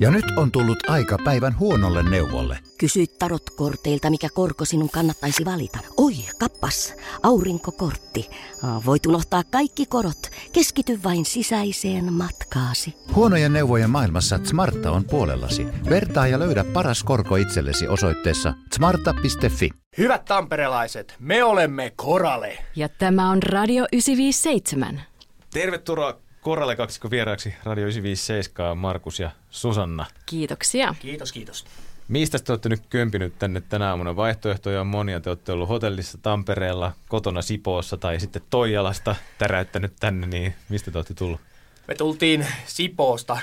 Ja nyt on tullut aika päivän huonolle neuvolle. Kysy tarotkorteilta, mikä korko sinun kannattaisi valita. Oi, kappas, aurinkokortti. Voit unohtaa kaikki korot. Keskity vain sisäiseen matkaasi. Huonojen neuvojen maailmassa Smarta on puolellasi. Vertaa ja löydä paras korko itsellesi osoitteessa smarta.fi. Hyvät tamperelaiset, me olemme Korale. Ja tämä on Radio 957. Tervetuloa Koralle kaksikko vieraaksi Radio 957 Markus ja Susanna. Kiitoksia. Kiitos, kiitos. Mistä te olette nyt kömpinyt tänne tänä aamuna? Vaihtoehtoja on monia. Te olette ollut hotellissa Tampereella, kotona Sipoossa tai sitten Toijalasta täräyttänyt tänne, niin mistä te olette tullut? Me tultiin Sipoosta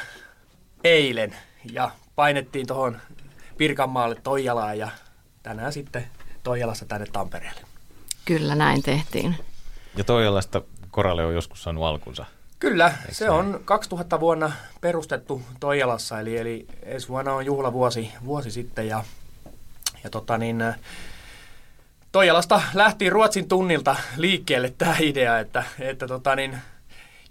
eilen ja painettiin tuohon Pirkanmaalle Toijalaan ja tänään sitten Toijalassa tänne Tampereelle. Kyllä näin tehtiin. Ja Toijalasta Koralle on joskus saanut alkunsa. Kyllä, se on 2000 vuonna perustettu Toijalassa, eli, eli ensi vuonna on juhlavuosi vuosi sitten ja, ja tota niin, Toijalasta lähti Ruotsin tunnilta liikkeelle tämä idea, että, että tota niin,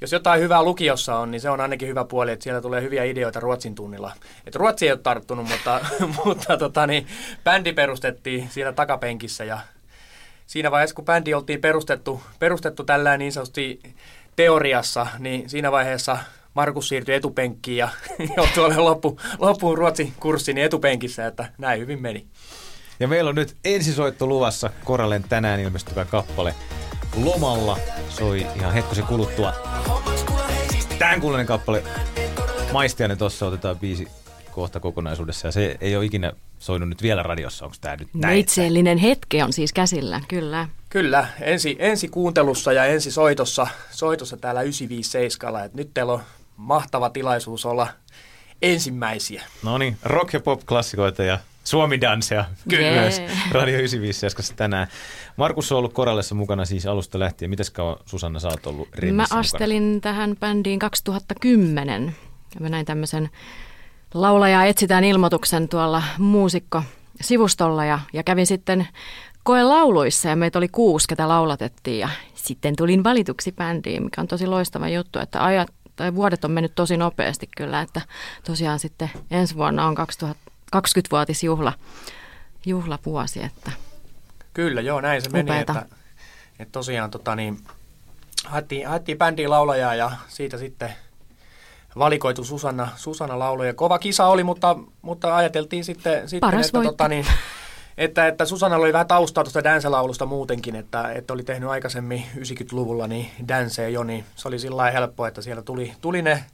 jos jotain hyvää lukiossa on, niin se on ainakin hyvä puoli, että siellä tulee hyviä ideoita Ruotsin tunnilla. Et Ruotsi ei ole tarttunut, mutta, mutta tota niin, bändi perustettiin siellä takapenkissä ja siinä vaiheessa, kun bändi oltiin perustettu, perustettu tällä niin sanotusti teoriassa, niin siinä vaiheessa Markus siirtyi etupenkkiin ja joutui olemaan loppu, loppuun Ruotsin kurssin etupenkissä, että näin hyvin meni. Ja meillä on nyt ensisoitto luvassa Korallen tänään ilmestyvä kappale Lomalla. Soi ihan hetkosen kuluttua. Tämän kuulunen kappale Maistiainen tuossa otetaan biisi kohta kokonaisuudessa ja se ei ole ikinä soinut nyt vielä radiossa. Onko tämä nyt näin? Neitsellinen hetki on siis käsillä, kyllä. Kyllä, ensi, ensi kuuntelussa ja ensi soitossa, soitossa täällä 957, että nyt teillä on mahtava tilaisuus olla ensimmäisiä. No niin, rock- ja pop-klassikoita ja Suomi-dansea Jee. myös Radio 95 tänään. Markus on ollut Korallessa mukana siis alusta lähtien. Mites kauan Susanna sä oot ollut Mä astelin tähän bändiin 2010. Ja mä näin tämmöisen laulajaa etsitään ilmoituksen tuolla muusikko sivustolla ja, ja kävin sitten koe lauluissa ja meitä oli kuusi, ketä laulatettiin ja sitten tulin valituksi bändiin, mikä on tosi loistava juttu, että ajat, tai vuodet on mennyt tosi nopeasti kyllä, että tosiaan sitten ensi vuonna on 20-vuotisjuhla juhlavuosi, että Kyllä, joo, näin se meni, Upeeta. että, että tosiaan tota, niin, haettiin, haettiin bändiin laulajaa ja siitä sitten valikoitu Susanna, Susanna lauluja. Kova kisa oli, mutta, mutta ajateltiin sitten, sitten että, tota, niin, että, että Susanna oli vähän taustaa tuosta dance-laulusta muutenkin, että, että oli tehnyt aikaisemmin 90-luvulla niin danceja jo, niin se oli sillä lailla helppo, että siellä tuli, tuli ne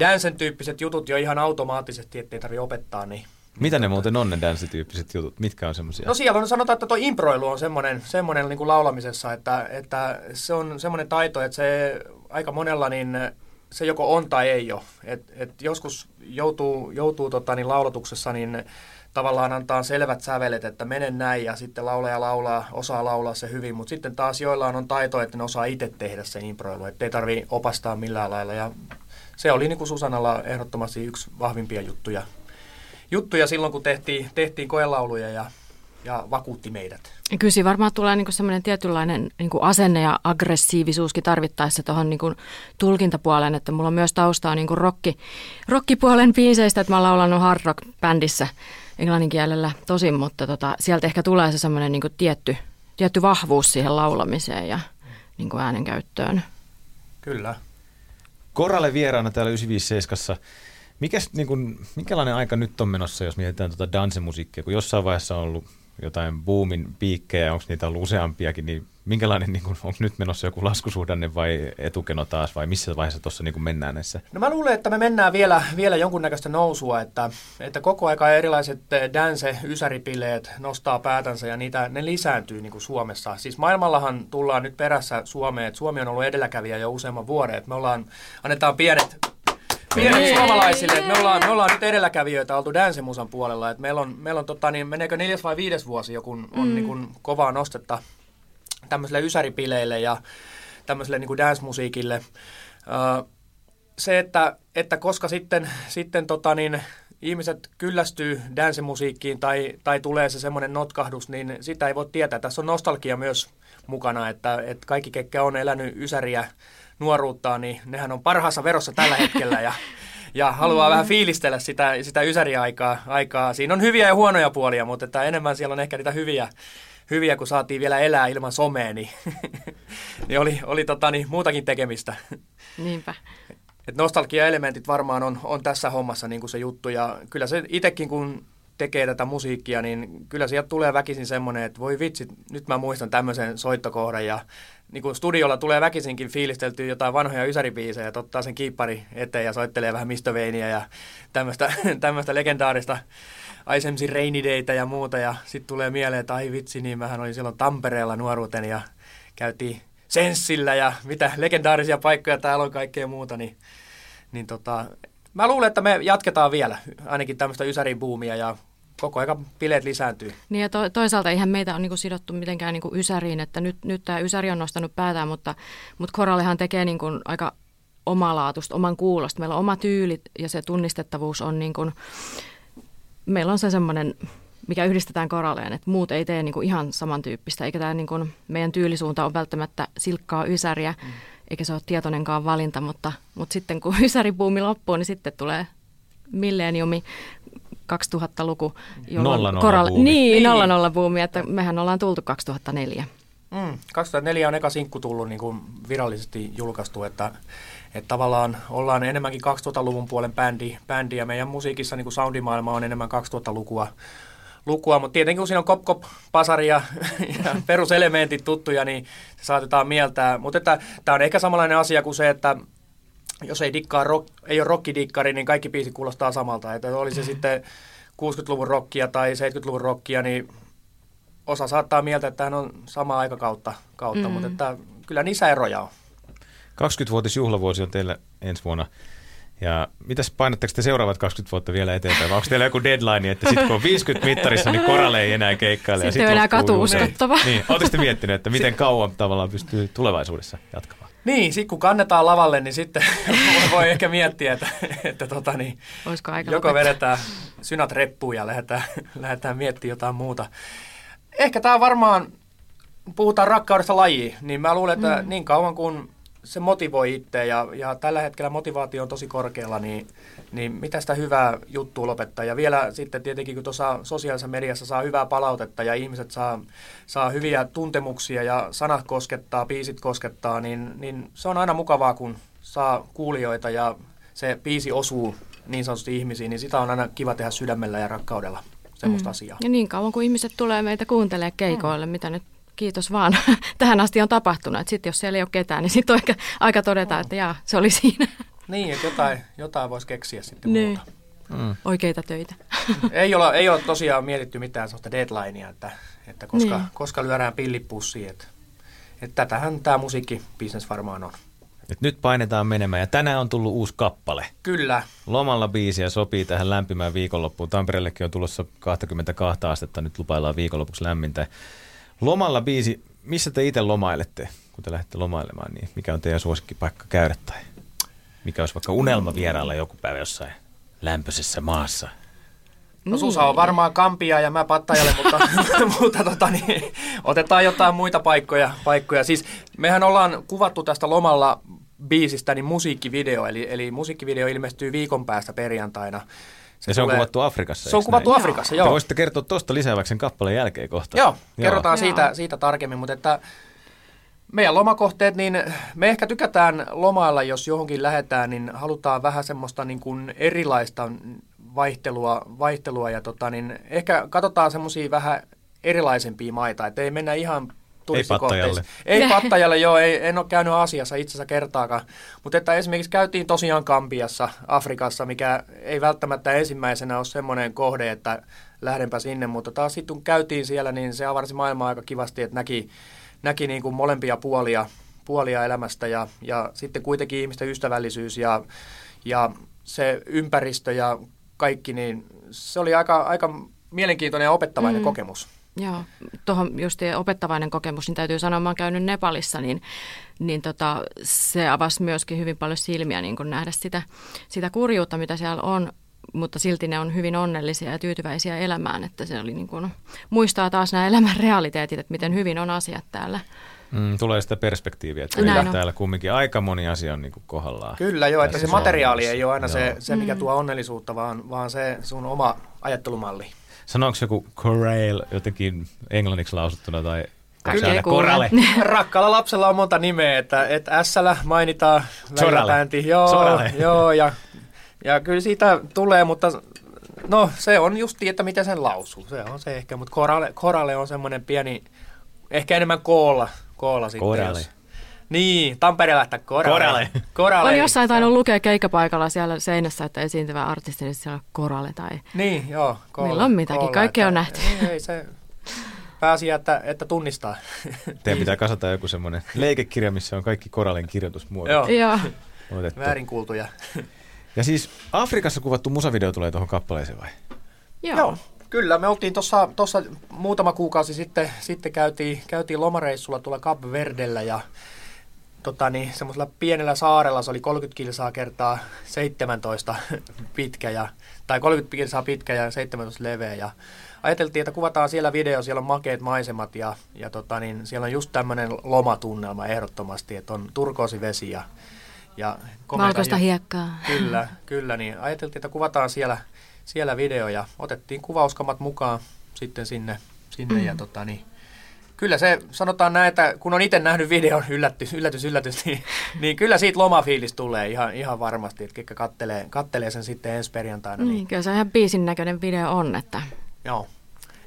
dancen tyyppiset jutut jo ihan automaattisesti, ettei tarvitse opettaa, niin Mitä ne muuten on ne dance-tyyppiset jutut? Mitkä on semmoisia? No siellä on sanotaan, että tuo improilu on semmoinen, semmoinen niin kuin laulamisessa, että, että se on semmoinen taito, että se aika monella niin se joko on tai ei ole. Et, et joskus joutuu, joutuu tota, niin laulatuksessa niin tavallaan antaa selvät sävelet, että mene näin ja sitten laulaja laulaa, osaa laulaa se hyvin, mutta sitten taas joillain on taito, että ne osaa itse tehdä sen improilu, ettei tarvi opastaa millään lailla. Ja se oli niin kuin Susanalla ehdottomasti yksi vahvimpia juttuja, juttuja silloin, kun tehtiin, tehtiin koelauluja ja, ja vakuutti meidät. Kyllä siinä varmaan tulee niinku semmoinen tietynlainen niinku asenne ja aggressiivisuuskin tarvittaessa tuohon niinku tulkintapuoleen, että mulla on myös taustaa niinku rocki, rockipuolen biiseistä, että mä oon laulannut hard rock bändissä englannin kielellä tosin, mutta tota, sieltä ehkä tulee se semmoinen niinku tietty, tietty vahvuus siihen laulamiseen ja niinku äänenkäyttöön. Kyllä. Koralle vieraana täällä 957. Mikäs, niin kun, minkälainen aika nyt on menossa, jos mietitään tuota dansemusiikkia, kun jossain vaiheessa on ollut jotain boomin piikkejä, onko niitä ollut useampiakin, niin minkälainen, niin kun, onko nyt menossa joku laskusuhdanne vai etukeno taas, vai missä vaiheessa tuossa niin mennään näissä? No mä luulen, että me mennään vielä, vielä jonkunnäköistä nousua, että, että koko aika erilaiset eh, dance-ysäripileet nostaa päätänsä ja niitä, ne lisääntyy niin kuin Suomessa. Siis maailmallahan tullaan nyt perässä Suomeen, että Suomi on ollut edelläkävijä jo useamman vuoden, että me ollaan, annetaan pienet, pienet suomalaisille, että me ollaan, me ollaan nyt edelläkävijöitä oltu dancemusan puolella, että meillä on, meillä on tota, niin, meneekö neljäs vai viides vuosi joku on mm. niin kuin kovaa nostetta tämmöisille ysäripileille ja tämmöiselle niin kuin dance-musiikille. Se, että, että koska sitten, sitten tota niin, ihmiset kyllästyy dancemusiikkiin tai, tai tulee se semmoinen notkahdus, niin sitä ei voi tietää. Tässä on nostalgia myös mukana, että, että kaikki, ketkä on elänyt ysäriä nuoruuttaan, niin nehän on parhaassa verossa tällä hetkellä ja, ja haluaa mm. vähän fiilistellä sitä, sitä ysäriaikaa. Aikaa. Siinä on hyviä ja huonoja puolia, mutta että enemmän siellä on ehkä niitä hyviä, hyviä kun saatiin vielä elää ilman somea, niin, niin oli, oli tota, niin, muutakin tekemistä. Niinpä. Et nostalgia-elementit varmaan on, on tässä hommassa niin kuin se juttu ja kyllä se itsekin kun tekee tätä musiikkia, niin kyllä sieltä tulee väkisin semmoinen, että voi vitsi, nyt mä muistan tämmöisen soittokohdan ja niin kuin studiolla tulee väkisinkin fiilisteltyä jotain vanhoja ysäribiisejä, että ottaa sen kiippari eteen ja soittelee vähän Mr. Veiniä ja tämmöistä, tämmöistä legendaarista Aisemsin Rainy Daytä ja muuta ja sitten tulee mieleen, että ai vitsi, niin mähän olin silloin Tampereella nuoruuteni ja käytiin Senssillä ja mitä legendaarisia paikkoja täällä on kaikkea muuta, niin, niin tota, mä luulen, että me jatketaan vielä ainakin tämmöistä Ysärin buumia ja koko ajan bileet lisääntyy. Niin ja to, toisaalta eihän meitä ole niinku sidottu mitenkään niinku Ysäriin, että nyt, nyt tämä Ysäri on nostanut päätään, mutta, mutta Korallihan tekee niinku aika omalaatusta, oman kuulosta. Meillä on oma tyyli ja se tunnistettavuus on niin kuin, meillä on se semmoinen, mikä yhdistetään koralleen, että muut ei tee niin kuin ihan samantyyppistä, eikä tämä niin kuin, meidän tyylisuunta on välttämättä silkkaa ysäriä, mm. Eikä se ole tietoinenkaan valinta, mutta, mutta sitten kun ysäribuumi loppuu, niin sitten tulee millenniumi 2000-luku, jolloin nolla, koralle, buumi. Niin, nolla nolla buumi, että mehän ollaan tultu 2004. Mm, 2004 on eka sinkku tullut niin kuin virallisesti julkaistu, että, että tavallaan ollaan enemmänkin 2000-luvun puolen bändi, bändi ja meidän musiikissa niin kuin soundimaailma on enemmän 2000-lukua, lukua, mutta tietenkin kun siinä on kop kop pasari ja, ja peruselementit tuttuja, niin se saatetaan mieltää. Mutta tämä on ehkä samanlainen asia kuin se, että jos ei, dikkaa rock, ei ole rockidikkari, niin kaikki biisit kuulostaa samalta. Että oli se mm-hmm. sitten 60-luvun rockia tai 70-luvun rockia, niin osa saattaa mieltä, että hän on sama aikakautta, kautta, mm. mutta että kyllä niissä eroja on. 20-vuotisjuhlavuosi on teillä ensi vuonna. Ja mitäs painatteko te seuraavat 20 vuotta vielä eteenpäin? Vai onko teillä joku deadline, että sitten kun on 50 mittarissa, niin koralle ei enää keikkaile? Sitten ei enää katuuskottava. Niin, niin. Oletteko miettinyt, että miten kauan tavallaan pystyy tulevaisuudessa jatkamaan? Niin, sitten kun kannetaan lavalle, niin sitten voi ehkä miettiä, että, että tota niin, aika joko lopettaa? vedetään synät reppuun ja lähdetään, lähdetään miettimään jotain muuta. Ehkä tämä varmaan, puhutaan rakkaudesta lajiin, niin mä luulen, että mm. niin kauan kuin se motivoi itse ja, ja tällä hetkellä motivaatio on tosi korkealla, niin, niin mitä sitä hyvää juttua lopettaa. Ja vielä sitten tietenkin, kun tuossa sosiaalisessa mediassa saa hyvää palautetta ja ihmiset saa, saa hyviä tuntemuksia ja sanat koskettaa, biisit koskettaa, niin, niin se on aina mukavaa, kun saa kuulijoita ja se biisi osuu niin sanotusti ihmisiin, niin sitä on aina kiva tehdä sydämellä ja rakkaudella semmoista mm. asiaa. Ja niin kauan kuin ihmiset tulee meitä kuuntelemaan keikoille, mm. mitä nyt kiitos vaan tähän asti on tapahtunut. Sitten jos siellä ei ole ketään, niin sitten on aika, aika todeta, että jaa, se oli siinä. Niin, että jotain, jotain voisi keksiä sitten niin. muuta. Mm. Oikeita töitä. ei, ole, ei ole tosiaan mietitty mitään sellaista deadlinea, että, että koska, niin. koska lyödään pillipussiin. Että, että tätähän tämä musiikkibisnes varmaan on. Et nyt painetaan menemään ja tänään on tullut uusi kappale. Kyllä. Lomalla biisiä sopii tähän lämpimään viikonloppuun. Tampereellekin on tulossa 22 astetta, nyt lupaillaan viikonlopuksi lämmintä. Lomalla biisi, missä te itse lomailette, kun te lähdette lomailemaan, niin mikä on teidän suosikkipaikka käydä tai mikä olisi vaikka unelma vierailla joku päivä jossain lämpöisessä maassa? No Susa on varmaan Kampia ja mä Pattajalle, mutta, mutta tota, niin, otetaan jotain muita paikkoja, paikkoja. Siis mehän ollaan kuvattu tästä lomalla biisistä niin musiikkivideo, eli, eli musiikkivideo ilmestyy viikon päästä perjantaina. Se ja se tulee... on kuvattu Afrikassa, Se on kuvattu näin? Afrikassa, joo. Te voisitte kertoa tuosta lisääväksen kappaleen jälkeen kohta. Joo, kerrotaan joo. Siitä, siitä tarkemmin, mutta että meidän lomakohteet, niin me ehkä tykätään lomailla, jos johonkin lähdetään, niin halutaan vähän semmoista niin kuin erilaista vaihtelua, vaihtelua ja tota, niin ehkä katsotaan semmoisia vähän erilaisempia maita, että ei mennä ihan ei Pattajalle. Ei Pattajalle, joo, ei, en ole käynyt asiassa itse asiassa kertaakaan. Mutta että esimerkiksi käytiin tosiaan Kambiassa, Afrikassa, mikä ei välttämättä ensimmäisenä ole semmoinen kohde, että lähdenpä sinne, mutta taas sitten kun käytiin siellä, niin se avarsi maailmaa aika kivasti, että näki, näki niin kuin molempia puolia, puolia elämästä ja, ja sitten kuitenkin ihmisten ystävällisyys ja, ja se ympäristö ja kaikki, niin se oli aika, aika mielenkiintoinen ja opettavainen mm. kokemus. Joo, tuohon just opettavainen kokemus, niin täytyy sanoa, mä oon käynyt Nepalissa, niin, niin tota, se avasi myöskin hyvin paljon silmiä niin kun nähdä sitä, sitä kurjuutta, mitä siellä on, mutta silti ne on hyvin onnellisia ja tyytyväisiä elämään, että se oli niin kun, muistaa taas nämä elämän realiteetit, että miten hyvin on asiat täällä. Mm, tulee sitä perspektiiviä, että Näin meillä on. täällä kumminkin aika moni asia on niin kuin kohdallaan. Kyllä joo, että se materiaali ei ole aina se, se, mikä tuo onnellisuutta, vaan, vaan se sun oma ajattelumalli. Sanooko joku Corail jotenkin englanniksi lausuttuna tai. Korale? Rakkaalla lapsella on monta nimeä, että, että S-llä mainitaan Sorale. välipäänti. Joo, joo ja, ja kyllä siitä tulee, mutta no se on justi, että miten sen lausuu. Se on se ehkä, mutta korale, korale on semmoinen pieni, ehkä enemmän koolla, koolla sitten. Korale. Jos, niin, Tampereella, että korale. Korale. korale. On jossain tainnut lukea keikkapaikalla siellä seinässä, että esiintyvä artisti, niin siellä on korale tai... Niin, joo. Koolla, Milloin mitäkin, koolla, kaikkea on nähty. Ei, ei se pääsiä, että, että tunnistaa. Teidän pitää kasata joku semmoinen leikekirja, missä on kaikki Koralin kirjoitusmuodot Joo. Joo. otettu. Väärin kuultuja. Ja siis Afrikassa kuvattu musavideo tulee tuohon kappaleeseen vai? Joo. Joo, kyllä. Me oltiin tuossa tossa muutama kuukausi sitten, sitten käytiin, käytiin lomareissulla tuolla Cap Verdellä ja tota niin, semmoisella pienellä saarella, se oli 30 kilsaa kertaa 17 pitkä, ja, tai 30 kilsaa pitkä ja 17 leveä. Ja ajateltiin, että kuvataan siellä video, siellä on makeat maisemat ja, ja tota niin, siellä on just tämmöinen lomatunnelma ehdottomasti, että on turkoosivesi ja, ja Valkoista hi- hiekkaa. Kyllä, kyllä. Niin ajateltiin, että kuvataan siellä, siellä video ja otettiin kuvauskamat mukaan sitten sinne, sinne mm. ja tota niin, Kyllä se, sanotaan näin, että kun on itse nähnyt videon, yllätys, yllätys, yllätys, niin, niin kyllä siitä lomafiilis tulee ihan, ihan varmasti, että ketkä kattelee, kattelee sen sitten ensi perjantaina. Niin, Niin, kyllä se ihan biisin näköinen video on, että joo,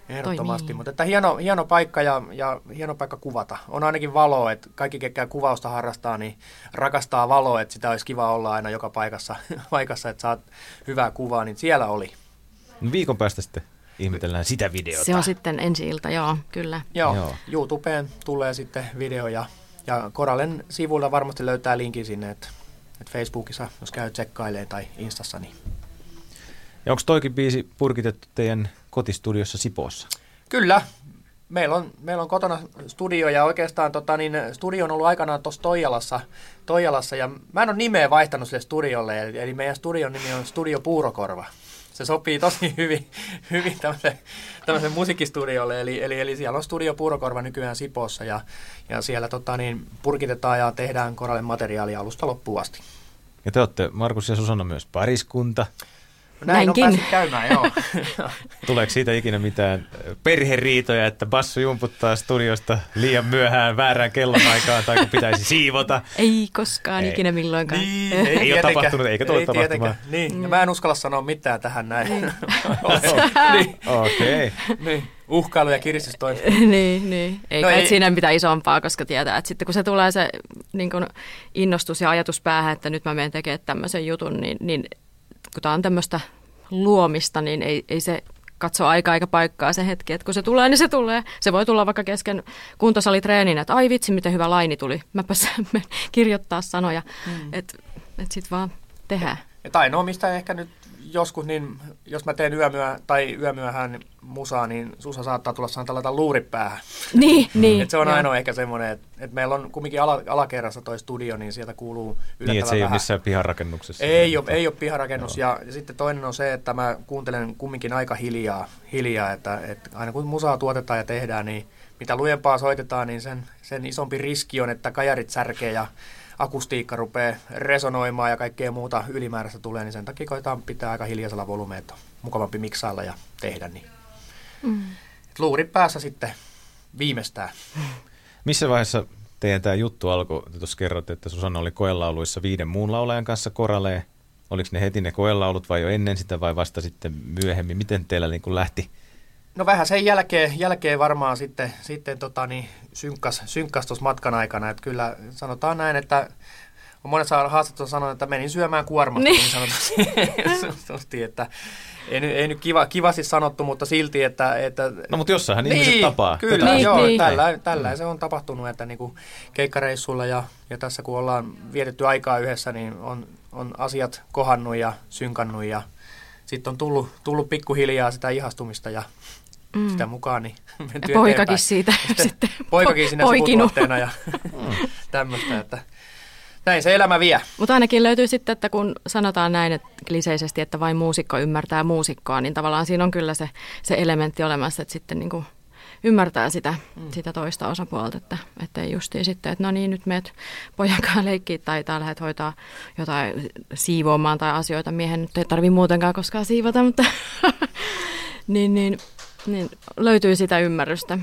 ehdottomasti. Mutta että hieno, hieno paikka ja, ja hieno paikka kuvata. On ainakin valoa, että kaikki, ketkä kuvausta harrastaa, niin rakastaa valoa, että sitä olisi kiva olla aina joka paikassa, paikassa että saat hyvää kuvaa, niin siellä oli. Viikon päästä sitten ihmetellään sitä videota. se on sitten ensi ilta, joo, kyllä. Joo, Joo. YouTubeen tulee sitten video ja, ja Koralen sivuilla varmasti löytää linkin sinne, että, että Facebookissa, jos käy tsekkailee tai Instassa, niin Ja onko toikin biisi purkitettu teidän kotistudiossa Sipoossa? Kyllä, meillä on, meillä on kotona studio ja oikeastaan tota, niin, studio on ollut aikanaan tuossa Toijalassa, Toijalassa ja mä en ole nimeä vaihtanut sille studiolle, eli, eli meidän studion nimi on Studio Puurokorva. Se sopii tosi hyvin, hyvin tämmöisen, musiikkistudiolle, eli, eli, eli siellä on Studio Puurokorva nykyään Sipoossa ja, ja siellä tota, niin, purkitetaan ja tehdään koralle materiaalia alusta loppuun asti. Ja te olette, Markus ja Susanna, myös pariskunta. Näin Näinkin. on käymään, joo. Tuleeko siitä ikinä mitään perheriitoja, että bassu jumputtaa studiosta liian myöhään väärään kellonaikaan tai kun pitäisi siivota? Ei koskaan Ei. ikinä milloinkaan. Niin, Ei ole tietenkään. tapahtunut, eikä tule ei tapahtumaan. Niin, ja mä en uskalla sanoa mitään tähän näin. niin, Okei. niin. Uhkailu ja kiristystoimi. niin, niin. Ei No ei- siinä mitään isompaa, koska tietää, että sitten kun se tulee se niin kun innostus ja ajatus päähän, että nyt mä menen tekemään tämmöisen jutun, niin, niin kun tämä on tämmöistä luomista, niin ei, ei se katso aikaa eikä paikkaa se hetki, että kun se tulee, niin se tulee. Se voi tulla vaikka kesken kuntosalitreenin, että ai vitsi, miten hyvä laini tuli. Menen kirjoittaa sanoja, mm. että et sit vaan tehdään. Et ainoa, mistä ehkä nyt joskus, niin jos mä teen yömyö, tai yömyöhään musaa, niin Susa saattaa tulla sanoa laittaa luurit päähän. Niin, niin. Et se on joo. ainoa ehkä semmoinen, että et meillä on kumminkin ala, alakerrassa toi studio, niin sieltä kuuluu yllättävän Niin, että se ei ole vähän. missään piharakennuksessa. Ei ole, ei ole piharakennus ja, ja sitten toinen on se, että mä kuuntelen kumminkin aika hiljaa, hiljaa että, että aina kun musaa tuotetaan ja tehdään, niin mitä lujempaa soitetaan, niin sen, sen isompi riski on, että kajarit särkee ja akustiikka rupeaa resonoimaan ja kaikkea muuta ylimääräistä tulee, niin sen takia koetaan pitää aika hiljaisella on mukavampi miksailla ja tehdä. Niin. Mm. Et päässä sitten viimeistään. Missä vaiheessa teidän tämä juttu alkoi? Te tuossa kerroitte, että Susanna oli koelauluissa viiden muun laulajan kanssa koralee. Oliko ne heti ne koelaulut vai jo ennen sitä vai vasta sitten myöhemmin? Miten teillä niin kuin lähti? No vähän sen jälkeen, jälkeen varmaan sitten, sitten tota, niin, synkkas, synkkas tuossa matkan aikana. Että kyllä sanotaan näin, että on monessa haastattelussa sanonut, että menin syömään kuormasta, niin, Niin. sanotusti, että ei, nyt- ei nyt kiva, kivasti sanottu, mutta silti, että... että No mutta jossainhan niin, ihmiset tapaa. Kyllä, Niin, joo, niin. tällä, tällä se on tapahtunut, että niinku keikkareissulla ja, ja tässä kun ollaan vietetty aikaa yhdessä, niin on, on asiat kohannut ja synkannut ja sitten on tullut, tullut pikkuhiljaa sitä ihastumista ja Mm. sitä mukaan niin menty Ja eteenpäin. poikakin siitä sitten Poikakin siinä poikinut. sivutuotteena ja tämmöistä, että näin se elämä vie. Mutta ainakin löytyy sitten, että kun sanotaan näin että kliseisesti, että vain muusikko ymmärtää muusikkoa, niin tavallaan siinä on kyllä se, se elementti olemassa, että sitten niin kuin ymmärtää sitä, mm. sitä toista osapuolta, että, että ei justiin sitten, että no niin, nyt meet pojankaan leikkiä tai, tai lähdet hoitaa jotain siivoamaan tai asioita. Miehen nyt ei tarvi muutenkaan koskaan siivota, mutta niin, niin, niin löytyy sitä ymmärrystä.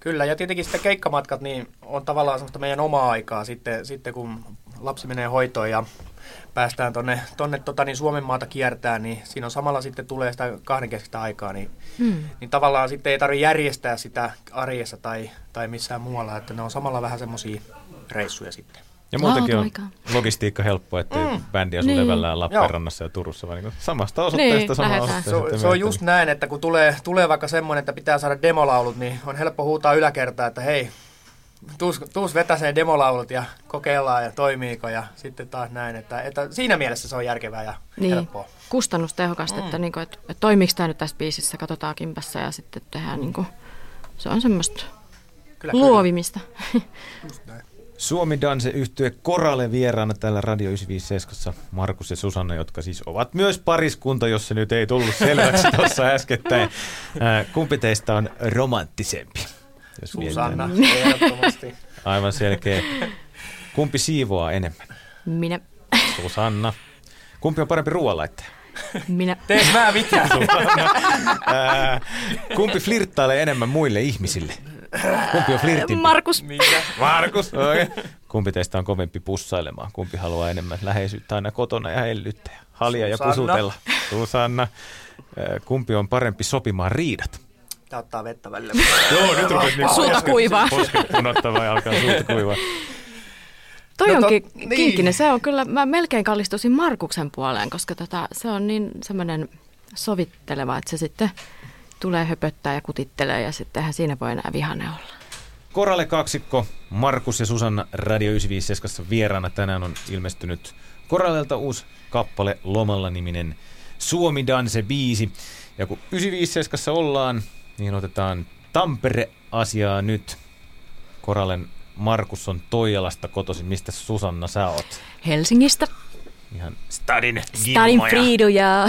Kyllä, ja tietenkin sitten keikkamatkat niin on tavallaan semmoista meidän omaa aikaa sitten, sitten kun lapsi menee hoitoon ja päästään tonne, tonne tota, niin Suomen maata kiertää, niin siinä on samalla sitten tulee sitä kahdenkeskistä aikaa, niin, hmm. niin tavallaan sitten ei tarvitse järjestää sitä arjessa tai, tai missään muualla, että ne on samalla vähän semmoisia reissuja sitten. Ja muutenkin on logistiikka helppo, että mm. bändi asuu niin. levällään Lappeenrannassa ja Turussa, vaan niin samasta osoitteesta niin, sama osoitteesta. Se, se on just näin, että kun tulee, tulee vaikka semmoinen, että pitää saada demolaulut, niin on helppo huutaa yläkertaa, että hei, tuus, tuus vetäsee demolaulut ja kokeillaan ja toimiiko ja sitten taas näin. Että, että siinä mielessä se on järkevää ja niin. helppoa. Kustannustehokasta, mm. että, niin kuin, että, että toimiiko tämä nyt tässä biisissä, katsotaan kimpässä ja sitten tehdään, niin kuin, se on semmoista kyllä, luovimista. Kyllä. Suomi Danse yhtye Koralle vieraana täällä Radio 957 Markus ja Susanna, jotka siis ovat myös pariskunta, jos se nyt ei tullut selväksi tuossa äskettäin. Kumpi teistä on romanttisempi? Jos Susanna, ehdottomasti. Aivan selkeä. Kumpi siivoaa enemmän? Minä. Susanna. Kumpi on parempi ruoanlaittaja? Minä. Tees mä mitään. Ää, kumpi flirttailee enemmän muille ihmisille? Kumpi on flirtin? Markus. Minkä? Markus. Okay. Kumpi teistä on kovempi pussailemaan? Kumpi haluaa enemmän läheisyyttä aina kotona ja hellyttää? Halia ja kusutella. Susanna. Kumpi on parempi sopimaan riidat? Tää ottaa vettä välillä. Joo, nyt rupesi niin Suuta kuivaa. Posket punottava ja alkaa suuta kuivaa. Toi no, onkin to, niin. kinkkinen. Se on kyllä, mä melkein kallistuisin Markuksen puoleen, koska tota, se on niin semmoinen sovitteleva, että se sitten tulee höpöttää ja kutittelee ja sittenhän siinä voi enää vihane olla. Koralle kaksikko, Markus ja Susanna Radio 957 vieraana. Tänään on ilmestynyt Korallelta uusi kappale Lomalla-niminen Suomi Danse biisi. Ja kun 957 ollaan, niin otetaan Tampere-asiaa nyt. Korallen Markus on Toijalasta kotoisin. Mistä Susanna sä oot? Helsingistä. Ihan stadin Stadin Friiduja.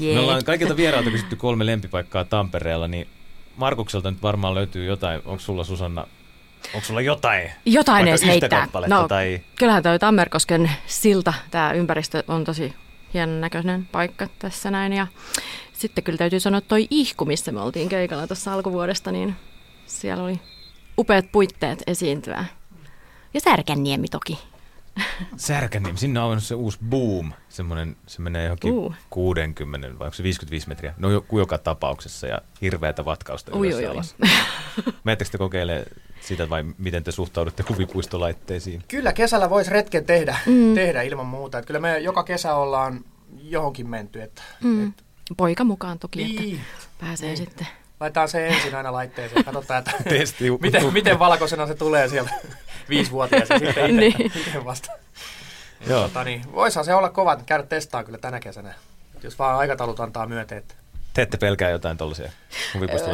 Yeah. Me ollaan kaikilta vierailta kysytty kolme lempipaikkaa Tampereella, niin Markukselta nyt varmaan löytyy jotain. Onko sulla Susanna Onko sulla jotain? Jotain edes heittää. No, tai... Kyllähän toi Tammerkosken silta, tämä ympäristö on tosi hienon näköinen paikka tässä näin. Ja sitten kyllä täytyy sanoa, että toi ihku, missä me oltiin keikalla tuossa alkuvuodesta, niin siellä oli upeat puitteet esiintyä. Ja Särkänniemi toki. Särkänniemi, sinne on se uusi boom, semmoinen, se menee johonkin uh. 60 vai onko se 55 metriä, no joka tapauksessa ja hirveätä vatkausta ui, ui, alas. Menettekö te kokeilemaan sitä vai miten te suhtaudutte huvipuistolaitteisiin? Kyllä kesällä voisi retken tehdä, mm. tehdä ilman muuta. Että kyllä me joka kesä ollaan johonkin menty. Että, mm. että... Poika mukaan toki, niin. että pääsee niin. sitten Laitetaan se ensin aina laitteeseen. Katsotaan, että miten, miten valkoisena se tulee siellä viisivuotias ja sitten itse, niin. vasta. Joo. Tota, niin, voisihan se olla kova käydä testaa kyllä tänä kesänä, jos vaan aikataulut antaa myöten. Että te ette pelkää jotain tuollaisia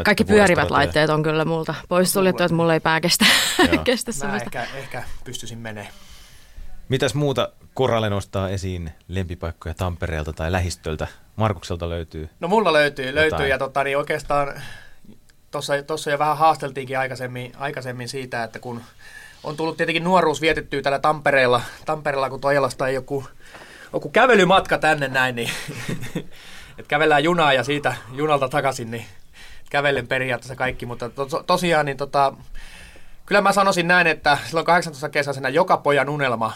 Kaikki pyörivät laitteet on kyllä multa pois suljettu, että mulla ei pää kestä, kestä Mä ehkä, ehkä pystyisin menemään. Mitäs muuta Koralle nostaa esiin lempipaikkoja Tampereelta tai lähistöltä? Markukselta löytyy? No mulla löytyy, löytyy ja tota, niin oikeastaan tuossa jo vähän haasteltiinkin aikaisemmin, aikaisemmin siitä, että kun on tullut tietenkin nuoruus vietettyä täällä Tampereella, Tampereella kun Toijalasta ei joku, joku kävelymatka tänne näin, niin että kävellään junaa ja siitä junalta takaisin, niin kävellen periaatteessa kaikki, mutta to, tosiaan niin tota, kyllä mä sanoisin näin, että silloin 18 kesäisenä joka pojan unelma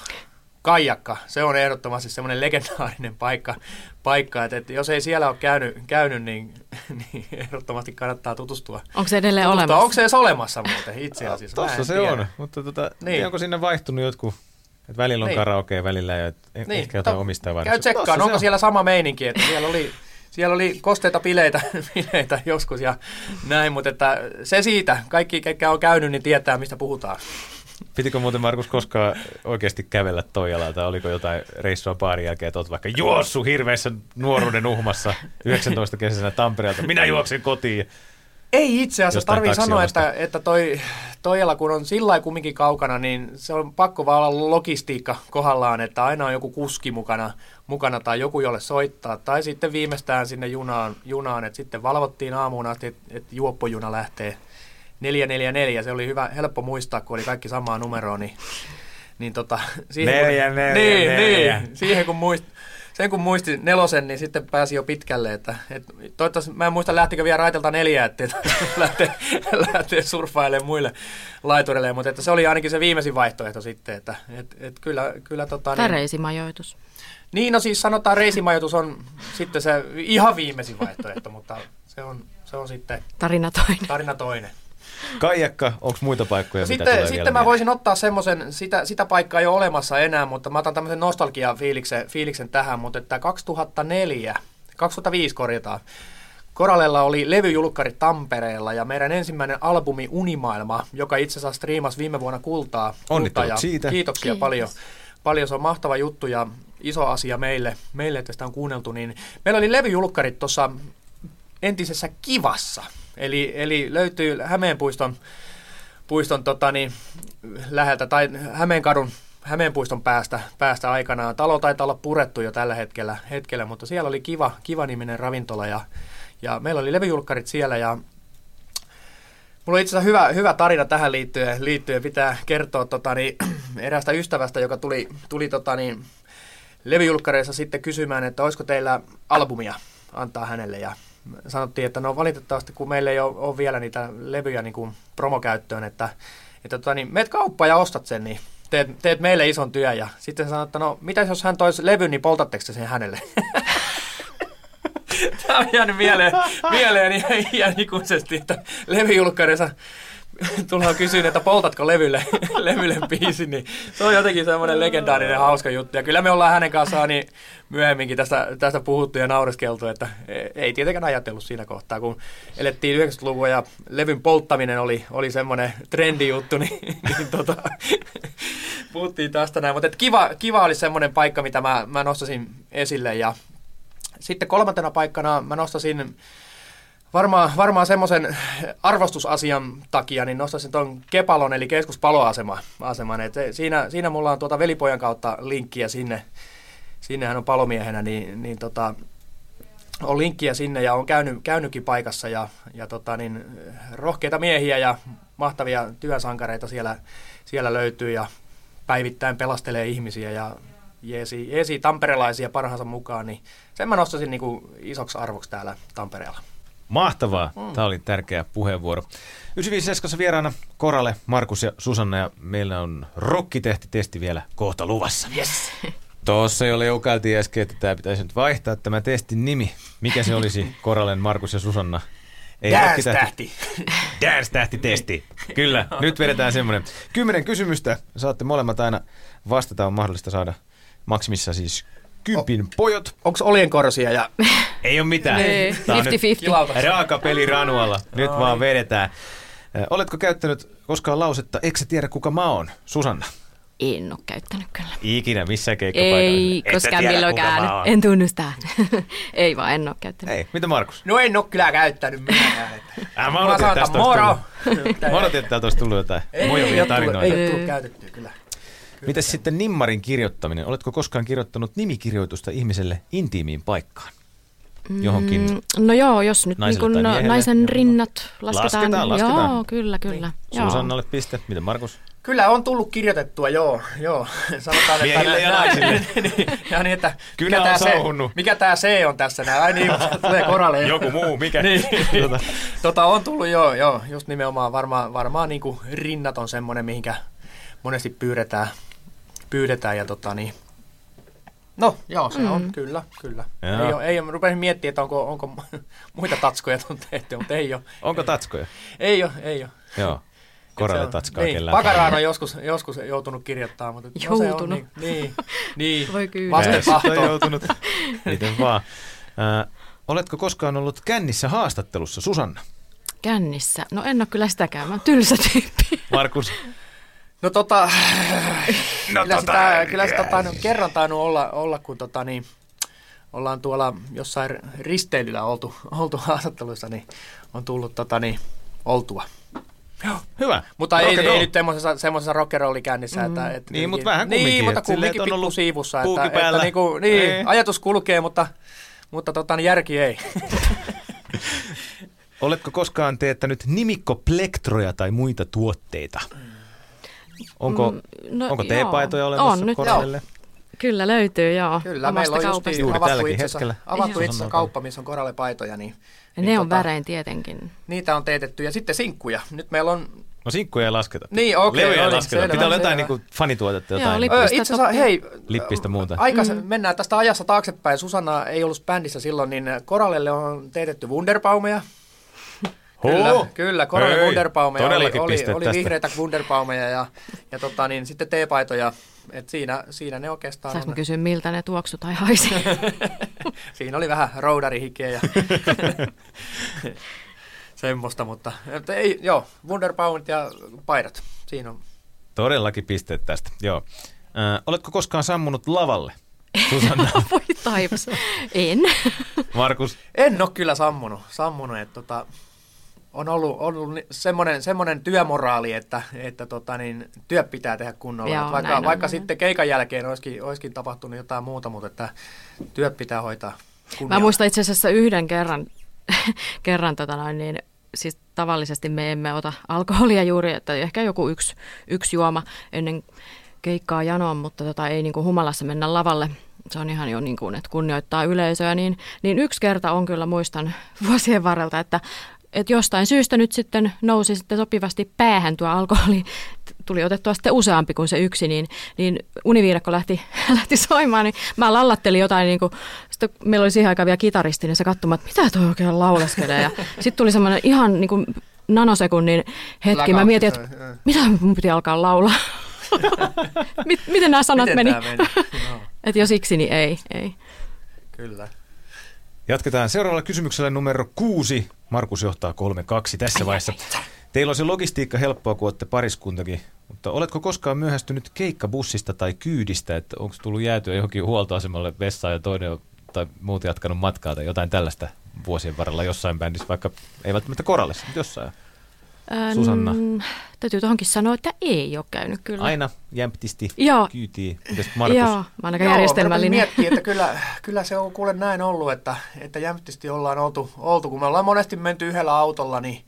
Kaijakka, se on ehdottomasti semmoinen legendaarinen paikka, paikka että, että jos ei siellä ole käynyt, käynyt niin, niin ehdottomasti kannattaa tutustua. Onko se edelleen tutustua. olemassa? Onko se edes olemassa muuten itse asiassa? Tuossa se tiedä. on, mutta tota, niin. onko sinne vaihtunut jotkut että välillä on niin. karaoke, välillä ei niin. ehkä jotain omistaa Käy tsekkaan, onko siellä sama meininki, että siellä oli, siellä oli kosteita pileitä, pileitä joskus ja näin, mutta että se siitä. Kaikki, ketkä on käynyt, niin tietää, mistä puhutaan. Pitikö muuten Markus koskaan oikeasti kävellä Toijalaa, tai oliko jotain reissua paarin jälkeen, että olet vaikka juossu hirveässä nuoruuden uhmassa 19 kesäisenä Tampereelta, minä juoksen kotiin. Ei itse asiassa tarvii sanoa, että, että toi Toijala kun on sillä lailla kumminkin kaukana, niin se on pakko vaan olla logistiikka kohdallaan, että aina on joku kuski mukana, mukana tai joku, jolle soittaa. Tai sitten viimeistään sinne junaan, junaan että sitten valvottiin aamuun asti, että, että juoppojuna lähtee 444. Se oli hyvä, helppo muistaa, kun oli kaikki samaa numeroa, niin, niin tota, siihen, Neljä, kun, neljä, niin, neljä. Niin, siihen kun muist, sen kun muisti nelosen, niin sitten pääsi jo pitkälle. Että, et, toivottavasti, mä en muista lähtikö vielä raitelta neljä, että lähtee, lähtee surffailemaan muille laitureille, mutta että se oli ainakin se viimeisin vaihtoehto sitten. Että, et, et kyllä, kyllä tota, niin, reisimajoitus. niin, no siis sanotaan reisimajoitus on sitten se ihan viimeisin vaihtoehto, mutta se on, se on sitten Tarina toinen. tarina toinen. Kaijakka, onko muita paikkoja, mitä tulee Sitten, vielä sitten mä mieleen? voisin ottaa semmoisen, sitä, sitä paikkaa ei ole olemassa enää, mutta mä otan tämmöisen nostalgia-fiiliksen fiiliksen tähän, mutta että 2004, 2005 korjataan, Koralella oli levyjulkkari Tampereella ja meidän ensimmäinen albumi Unimaailma, joka itse asiassa striimasi viime vuonna kultaa. Onnittelut kultaa siitä. Kiitoksia Kiitos. paljon. Paljon se on mahtava juttu ja iso asia meille, meille että sitä on kuunneltu. Niin meillä oli levyjulkkarit tuossa entisessä Kivassa. Eli, eli löytyy Hämeenpuiston puiston tota, niin, läheltä, tai Hämeenkadun Hämeenpuiston päästä, päästä aikanaan. Talo taitaa olla purettu jo tällä hetkellä, hetkellä mutta siellä oli kiva, kiva niminen ravintola ja, ja meillä oli levyjulkkarit siellä ja Mulla on itse asiassa hyvä, hyvä tarina tähän liittyen, liittyen. pitää kertoa tota, niin, eräästä ystävästä, joka tuli, tuli tota, niin, levyjulkkareissa sitten kysymään, että olisiko teillä albumia antaa hänelle ja sanottiin, että no valitettavasti kun meillä ei ole, ole vielä niitä levyjä niin kuin promokäyttöön, että, että tota, niin, meet kauppaan ja ostat sen, niin teet, teet meille ison työn ja sitten sanoi, että no mitä jos hän toisi levyn, niin poltatteko te sen hänelle? Tämä on jäänyt mieleen, mieleen ihan, ihan ikuisesti, että levyjulkkarissa tullaan kysyyn, että poltatko levylle, levylle biisin, niin se on jotenkin semmoinen legendaarinen hauska juttu. Ja kyllä me ollaan hänen kanssaan niin myöhemminkin tästä, tästä puhuttu ja naureskeltu, että ei tietenkään ajatellut siinä kohtaa, kun elettiin 90-luvun ja levyn polttaminen oli, oli semmoinen trendijuttu, niin, niin tota, puhuttiin tästä näin. Mutta kiva, kiva oli semmoinen paikka, mitä mä, mä nostasin esille ja sitten kolmantena paikkana mä nostasin varmaan, varmaan semmoisen arvostusasian takia, niin nostaisin tuon Kepalon eli keskuspaloasema. Aseman. Et siinä, siinä mulla on tuota velipojan kautta linkkiä sinne. Sinne hän on palomiehenä, niin, niin tota, on linkkiä sinne ja on käynyt, käynytkin paikassa ja, ja tota, niin, rohkeita miehiä ja mahtavia työsankareita siellä, siellä löytyy ja päivittäin pelastelee ihmisiä ja jeesi, jeesi tamperelaisia parhaansa mukaan, niin sen mä nostaisin niin kuin isoksi arvoksi täällä Tampereella. Mahtavaa. Tämä oli tärkeä puheenvuoro. 957 vieraana Korale, Markus ja Susanna ja meillä on rokkitehti-testi vielä kohta luvassa. Yes. Tuossa jo leukailtiin äsken, että tämä pitäisi nyt vaihtaa tämä testin nimi. Mikä se olisi Koralen, Markus ja Susanna? Dance-tähti. Dance-tähti-testi. Kyllä, nyt vedetään semmoinen. Kymmenen kysymystä. Saatte molemmat aina vastata. On mahdollista saada maksimissa siis kympin pojot. Onko oljenkorsia ja Ei ole mitään. Tää on nyt 50-50. kilauta? Raaka peli Ranualla. Nyt vaan vedetään. Oletko käyttänyt koskaan lausetta, eikö sä tiedä kuka mä oon? Susanna. En ole käyttänyt kyllä. Ikinä missään keikkapaikalla. Ei koskaan milloinkaan. oon. En tunnusta. Ei vaan, en ole käyttänyt. Ei, mitä Markus? No en ole kyllä käyttänyt minäkään. että- Äh, mä odotin, että tästä olisi moro! tullut. Mä odotin, että täältä olisi tullut jotain Ei, ei, mojovia ole tullut, ei ole tullut käytettyä kyllä. Mitäs sitten nimmarin kirjoittaminen? Oletko koskaan kirjoittanut nimikirjoitusta ihmiselle intiimiin paikkaan? Johonkin. Mm, no joo, jos nyt niin kun miehelle? naisen rinnat lasketaan. Lasketaan, lasketaan. Joo, kyllä, kyllä. Joo. Susannalle piste. Miten Markus? Kyllä on tullut kirjoitettua, joo. joo. Sanotaan, että Miehille ja naisille. niin, ja niin, että Kynä mikä on tää sauhunnut. C, mikä tämä C on tässä näin? Ai niin, tulee koralle. Joku muu, mikä? niin. Tota. tota, on tullut joo, joo, just nimenomaan varmaan, varmaan niin kuin rinnat on semmoinen, mihinkä monesti pyydetään, pyydetään ja tota niin, No, joo, se on, Mm. kyllä, kyllä. Joo. Ei ole, ei ole, rupesin miettimään, että onko, onko muita tatskoja on tehty, mutta ei ole. Onko tatskoja? Ei ole, ei ole. Joo. Koralle on- tatskaa niin, kellään. Pakaraan on joskus, joskus joutunut kirjoittamaan, mutta no se on Joutunut. niin, niin, niin. Voi kyllä. Vasten on tahtoon. joutunut. Miten vaan. Äh, oletko koskaan ollut kännissä haastattelussa, Susanna? Kännissä. No en ole kyllä sitäkään. Mä oon tylsä tyyppi. Markus? No tota, No kyllä, tota, sitä, kyllä sitä tainnut, kerran tainnut olla, olla kun tota niin, ollaan tuolla jossain risteilyllä oltu, oltu haastatteluissa, niin on tullut tota, niin, oltua. Hyvä. Mutta ei, Rock ei nyt semmoisessa, semmoisessa rockerollikännissä. Mm. Että, että Niin, mutta vähän kumminkin, Niin, mutta että kumminkin että on pikku ollut siivussa. Että, päällä. että niinku, niin, Ei. ajatus kulkee, mutta, mutta tota, niin järki ei. Oletko koskaan teettänyt nimikkoplekstroja tai muita tuotteita? Onko, Mm, no onko joo. teepaitoja olemassa On nyt? Kyllä löytyy, joo. Kyllä, omasta meillä on just Juuri avattu tälläkin itse avattu Joo. itse kauppa, missä on korallepaitoja, niin, Ja niin ne on tota, värein tietenkin. niitä on teetetty. Ja sitten sinkkuja. Nyt meillä on No sinkkuja ei lasketa. Niin, okei, Levyjä ei lasketa. selvä, Pitää olla jotain niinku fanituotetta, Joo, jotain. Ö, Lippistä itse asiassa, hei, Lippistä muuta. Aikas, mm. mennään tästä ajassa taaksepäin. Susanna ei ollut bändissä silloin, niin Korallelle on teetetty Wunderbaumeja. Kyllä, Hoo! kyllä Hei, Wunderbaumeja oli, oli, oli vihreitä Wunderbaumeja ja, ja tota, niin, sitten teepaitoja. Et siinä, siinä ne oikeastaan Saanko on. kysyä, miltä ne tuoksu tai haisi? Siinä oli vähän roudarihikeä ja semmoista, mutta et ei, joo, Wunderbaumit ja paidat. Siinä on. Todellakin pisteet tästä, joo. Äh, oletko koskaan sammunut lavalle? Susanna, Voi taivas. En. Markus, En ole kyllä sammunut, sammunut että tota, on ollut, ollut semmoinen, semmoinen työmoraali, että, että tota, niin, työt pitää tehdä kunnolla. Joo, vaikka on, vaikka näin sitten keikan jälkeen olisikin, olisikin tapahtunut jotain muuta, mutta että työt pitää hoitaa kunnialla. Mä muistan itse asiassa yhden kerran, kerran tota noin, niin, siis tavallisesti me emme ota alkoholia juuri, että ehkä joku yksi, yksi juoma ennen keikkaa janoa, mutta tota, ei niin kuin humalassa mennä lavalle. Se on ihan jo niin kuin, että kunnioittaa yleisöä, niin, niin yksi kerta on kyllä muistan vuosien varrelta, että että jostain syystä nyt sitten nousi sitten sopivasti päähän tuo alkoholi, tuli otettua sitten useampi kuin se yksi, niin, niin univiidakko lähti, lähti soimaan, niin mä lallattelin jotain, niin kuin, sitten meillä oli siihen aikaan vielä kitaristi, niin se katsomaan, että mitä toi oikein lauleskelee, ja sitten tuli semmoinen ihan niin kuin nanosekunnin hetki, mä mietin, että mitä mun piti alkaa laulaa. Mit, miten nämä sanat Miten meni? meni? Joo, Että jo siksi, niin ei, ei. kyllä. Jatketaan seuraavalla kysymyksellä numero kuusi. Markus johtaa 3-2 tässä vaiheessa. Teillä on se logistiikka helppoa, kun olette pariskuntakin. Mutta oletko koskaan myöhästynyt keikkabussista tai kyydistä, että onko tullut jäätyä johonkin huoltoasemalle vessaan ja toinen on, tai muut jatkanut matkaa tai jotain tällaista vuosien varrella jossain bändissä, vaikka ei välttämättä korallissa, mutta jossain. Ää, Susanna. Täytyy tuohonkin sanoa, että ei ole käynyt kyllä. Aina jämptisti Joo. kyytiin. Mites Markus? Joo, mä oon aika Joo, järjestelmällinen. mä rupesin miettimään, että kyllä, kyllä se on kuule näin ollut, että, että jämptisti ollaan oltu, oltu. Kun me ollaan monesti menty yhdellä autolla, niin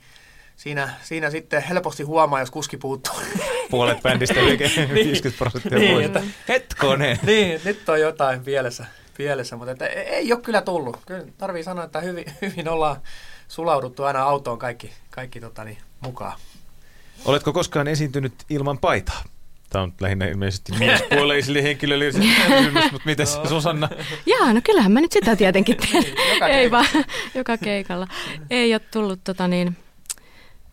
siinä, siinä sitten helposti huomaa, jos kuski puuttuu. Puolet bändistä yli 50 prosenttia Niin, pois. että- Hetkonen. niin, nyt on jotain pielessä, pielessä mutta että ei, ei ole kyllä tullut. Kyllä tarvii sanoa, että hyvin, hyvin ollaan sulauduttu aina autoon kaikki, kaikki tota, niin, mukaan. Oletko koskaan esiintynyt ilman paitaa? Tämä on lähinnä ilmeisesti miespuoleisille henkilöille kysymys, mutta mitäs Susanna? Jaa, no kyllähän mä nyt sitä tietenkin teen. Joka ei vaan, joka keikalla. Ei ole tullut tota niin,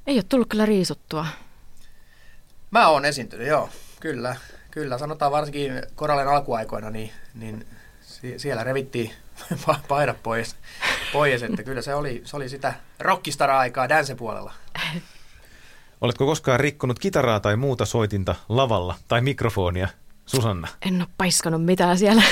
ei ole tullut kyllä riisuttua. Mä oon esiintynyt, joo, kyllä. Kyllä, sanotaan varsinkin Korallen alkuaikoina, niin, niin sie- siellä revittiin pa- paidat pois, pois, että kyllä se oli, se oli sitä rockistara-aikaa dance-puolella. Oletko koskaan rikkonut kitaraa tai muuta soitinta lavalla tai mikrofonia? Susanna, En ole paiskanut mitään siellä.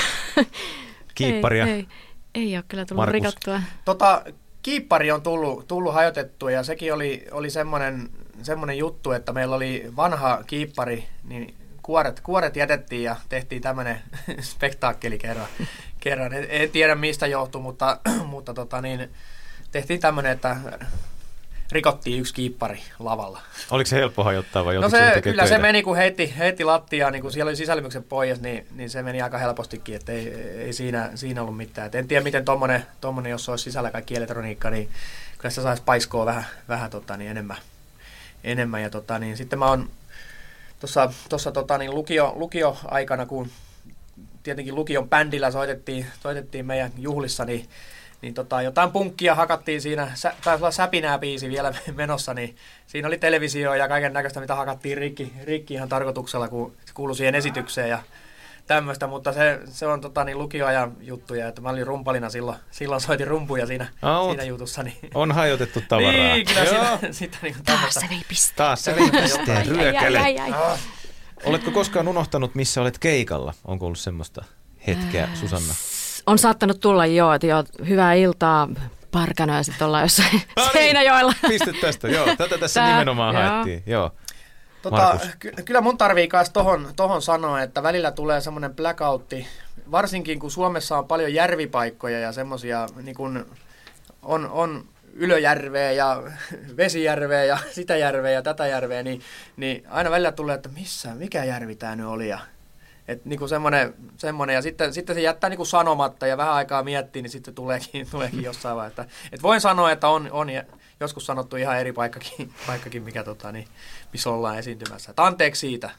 kiipparia. Ei, ei, ei ole kyllä tullut Markus. rikottua. Tota, kiippari on tullut, tullut hajotettua ja sekin oli, oli semmoinen, semmoinen juttu, että meillä oli vanha kiippari, niin kuoret, kuoret jätettiin ja tehtiin tämmöinen spektaakkeli kerran. kerran. En, en tiedä mistä johtui, mutta, mutta tota niin, tehtiin tämmöinen, että rikottiin yksi kiippari lavalla. Oliko se helppo hajottaa vai No se, kyllä se töitä? meni, kun heitti, heitti lattiaa, niin kun siellä oli sisälmyksen pois, niin, niin se meni aika helpostikin, että ei, ei siinä, siinä ollut mitään. Et en tiedä, miten tommonen, tommonen, jos olisi sisällä kaikki elektroniikka, niin kyllä se saisi paiskoa vähän, vähän tota, niin enemmän. enemmän. Ja tota, niin, sitten mä oon tuossa, tuossa tota, niin lukio, lukioaikana, kun tietenkin lukion bändillä soitettiin, soitettiin meidän juhlissa, niin niin tota, jotain punkkia hakattiin siinä, sä, taisi olla säpinää biisi vielä menossa, niin siinä oli televisio ja kaiken näköistä, mitä hakattiin rikki, rikki ihan tarkoituksella, kun se kuului siihen esitykseen ja tämmöistä, mutta se, se on tota, niin lukioajan juttuja, että mä olin rumpalina silloin, silloin soitin rumpuja siinä, oot. siinä jutussa. Niin, On hajotettu tavaraa. niin kyllä Joo. sitä, sitä niin Taas tämmöistä. se vei pisteen. Taas se vei pisteen Ai, ai, ryökäle. ai, ai. Oletko koskaan unohtanut, missä olet keikalla? Onko ollut semmoista hetkeä, Susanna? On saattanut tulla joo, että joo, hyvää iltaa parkana ja sitten ollaan jossain No niin. Seinäjoella. Piste tästä, joo. Tätä tässä Tää, nimenomaan joo. haettiin, joo. Tota, ky- kyllä mun tarvii myös tohon, tohon sanoa, että välillä tulee semmoinen blackoutti, varsinkin kun Suomessa on paljon järvipaikkoja ja semmoisia niin kun on, on Ylöjärveä ja Vesijärveä ja sitä järveä ja tätä järveä, niin, niin aina välillä tulee, että missä, mikä järvi tämä nyt oli ja et niinku semmoinen, semmoinen, ja sitten, sitten se jättää niinku sanomatta ja vähän aikaa miettii, niin sitten tuleekin, tuleekin jossain vaiheessa. Et voin sanoa, että on, on joskus sanottu ihan eri paikkakin, paikkakin mikä tota, niin, missä ollaan esiintymässä. Et anteeksi siitä.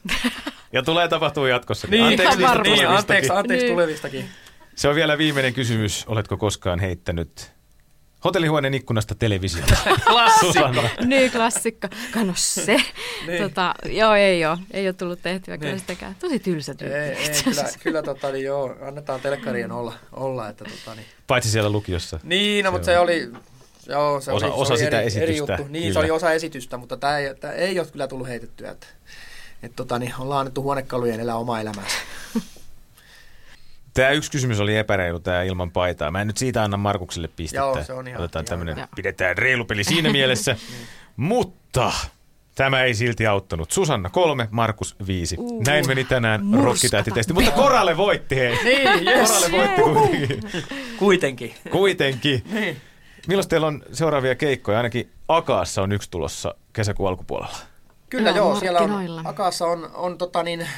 Ja tulee tapahtua jatkossa. Niin, anteeksi, niistä niin, anteeksi, anteeksi Niin. tulevistakin. Se on vielä viimeinen kysymys. Oletko koskaan heittänyt hotellihuoneen ikkunasta televisiota? Susanna. niin, klassikko. Kano se. Niin. tota, joo, ei ole. Ei ole tullut tehtyä kyllä Niin. sitäkään. Tosi tylsä tyyppi. Ei, ei, kyllä, kyllä tota, niin joo, annetaan telkkarien olla, olla että tota, niin. Paitsi siellä lukiossa. Niin, no, Se mutta on- se oli, joo, se Osa- oli, se osa oli sitä eri, eri esitystä, juttu. Niin, kyllä. se oli osa esitystä, mutta tämä ei, tää ei ole kyllä tullut heitettyä. Että, et, tota, niin, ollaan annettu huonekalujen elää omaa elämäänsä. Tämä yksi kysymys oli epäreilu, tämä ilman paitaa. Mä en nyt siitä anna Markukselle pistettä. Joo, se on ihan- Otetaan ihan tämmöinen, hyvä. pidetään reilu peli siinä mielessä. Mutta tämä ei silti auttanut. Susanna kolme, Markus viisi. Uh, Näin meni tänään rokkitähtitesti, mutta Koralle voitti hei. niin, yes. Koralle voitti kuitenkin. Kuitenkin. kuitenkin. Niin. Milloin teillä on seuraavia keikkoja? Ainakin Akaassa on yksi tulossa kesäkuun alkupuolella. Kyllä Joo, joo, siellä on. Akaassa on, on tota niin,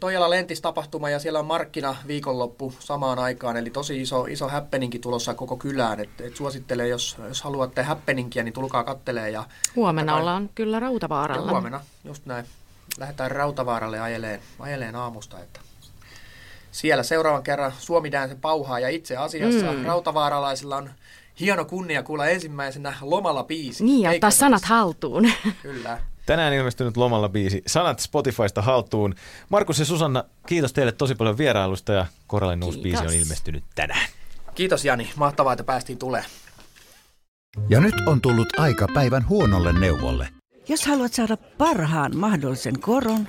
Toijala Lentis-tapahtuma ja siellä on markkina viikonloppu samaan aikaan, eli tosi iso, iso happeningi tulossa koko kylään. Et, et suosittelen, jos, jos haluatte happeningia, niin tulkaa kattelee. Ja, Huomenna ja- ollaan kyllä ja Rautavaaralla. huomenna, just näin. Lähdetään Rautavaaralle ajeleen, ajeleen aamusta, että siellä seuraavan kerran Suomi Dance pauhaa ja itse asiassa mm. rautavaaralaisilla on hieno kunnia kuulla ensimmäisenä lomalla biisi. Niin, ja ottaa sanat haltuun. Kyllä. Tänään ilmestynyt lomalla biisi. Sanat Spotifysta haltuun. Markus ja Susanna, kiitos teille tosi paljon vierailusta ja Korallen uusi Kiitos. biisi on ilmestynyt tänään. Kiitos Jani, mahtavaa, että päästiin tulemaan. Ja nyt on tullut aika päivän huonolle neuvolle. Jos haluat saada parhaan mahdollisen koron,